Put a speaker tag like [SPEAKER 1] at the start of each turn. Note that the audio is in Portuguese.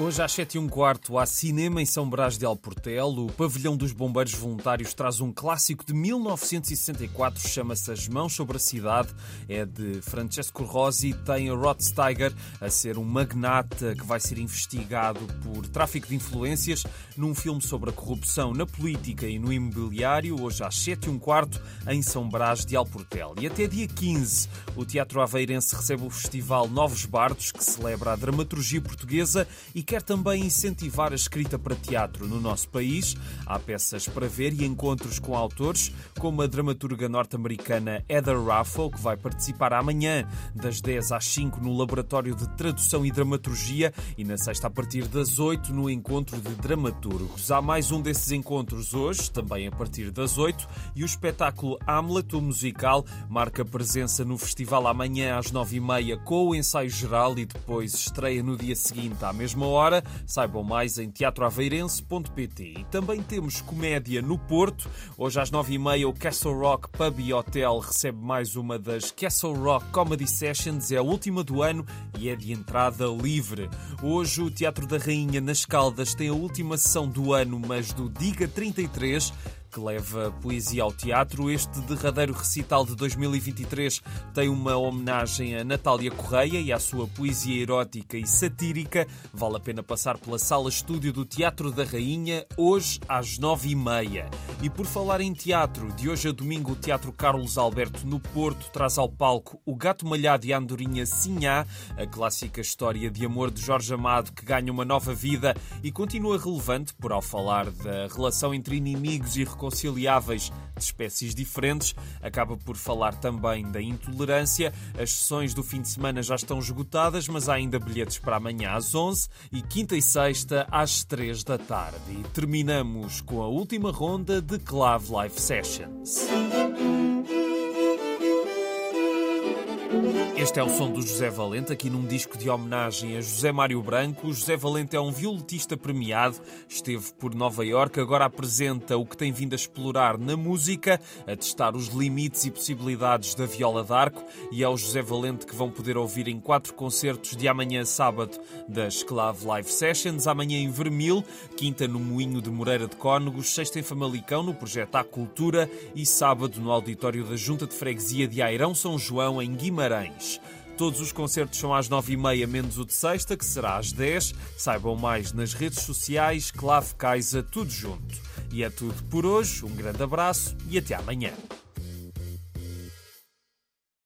[SPEAKER 1] Hoje às 7 e um quarto há cinema em São Brás de Alportel. O Pavilhão dos Bombeiros Voluntários traz um clássico de 1964, chama-se As Mãos sobre a Cidade. É de Francesco Rosi, tem a Rod Steiger a ser um magnata que vai ser investigado por tráfico de influências num filme sobre a corrupção na política e no imobiliário. Hoje às 7 e um quarto em São Brás de Alportel. E até dia 15 o Teatro Aveirense recebe o festival Novos Bardos, que celebra a dramaturgia portuguesa e quer também incentivar a escrita para teatro no nosso país. Há peças para ver e encontros com autores, como a dramaturga norte-americana Heather Raffle, que vai participar amanhã das 10 às 5 no Laboratório de Tradução e Dramaturgia e na sexta a partir das 8 no Encontro de Dramaturgos. Há mais um desses encontros hoje, também a partir das 8, e o espetáculo Hamlet, o musical, marca presença no festival amanhã às 9h30 com o ensaio geral e depois estreia no dia seguinte à mesma hora Saibam mais em teatroaveirense.pt. E também temos comédia no Porto. Hoje às nove e meia o Castle Rock Pub e Hotel recebe mais uma das Castle Rock Comedy Sessions. É a última do ano e é de entrada livre. Hoje o Teatro da Rainha nas Caldas tem a última sessão do ano, mas do Diga 33 que leva poesia ao teatro. Este derradeiro recital de 2023 tem uma homenagem a Natália Correia e à sua poesia erótica e satírica. Vale a pena passar pela sala estúdio do Teatro da Rainha, hoje às nove e meia. E por falar em teatro, de hoje a domingo o Teatro Carlos Alberto no Porto traz ao palco O Gato Malhado e a Andorinha Sinhá, a clássica história de amor de Jorge Amado que ganha uma nova vida e continua relevante por ao falar da relação entre inimigos e reconciliáveis de espécies diferentes. Acaba por falar também da intolerância. As sessões do fim de semana já estão esgotadas, mas há ainda bilhetes para amanhã às 11 e quinta e sexta às 3 da tarde. E terminamos com a última ronda de Clave Live Sessions. Este é o som do José Valente, aqui num disco de homenagem a José Mário Branco. O José Valente é um violetista premiado, esteve por Nova Iorque, agora apresenta o que tem vindo a explorar na música, a testar os limites e possibilidades da viola d'arco, e é o José Valente que vão poder ouvir em quatro concertos de amanhã sábado das Clave Live Sessions, amanhã em Vermil, quinta no Moinho de Moreira de Cónegos, sexta em Famalicão, no projeto A Cultura, e sábado no auditório da Junta de Freguesia de Airão São João, em Guimarães. Todos os concertos são às nove e meia, menos o de sexta, que será às dez. Saibam mais nas redes sociais, Clave Caixa, tudo junto. E é tudo por hoje. Um grande abraço e até amanhã.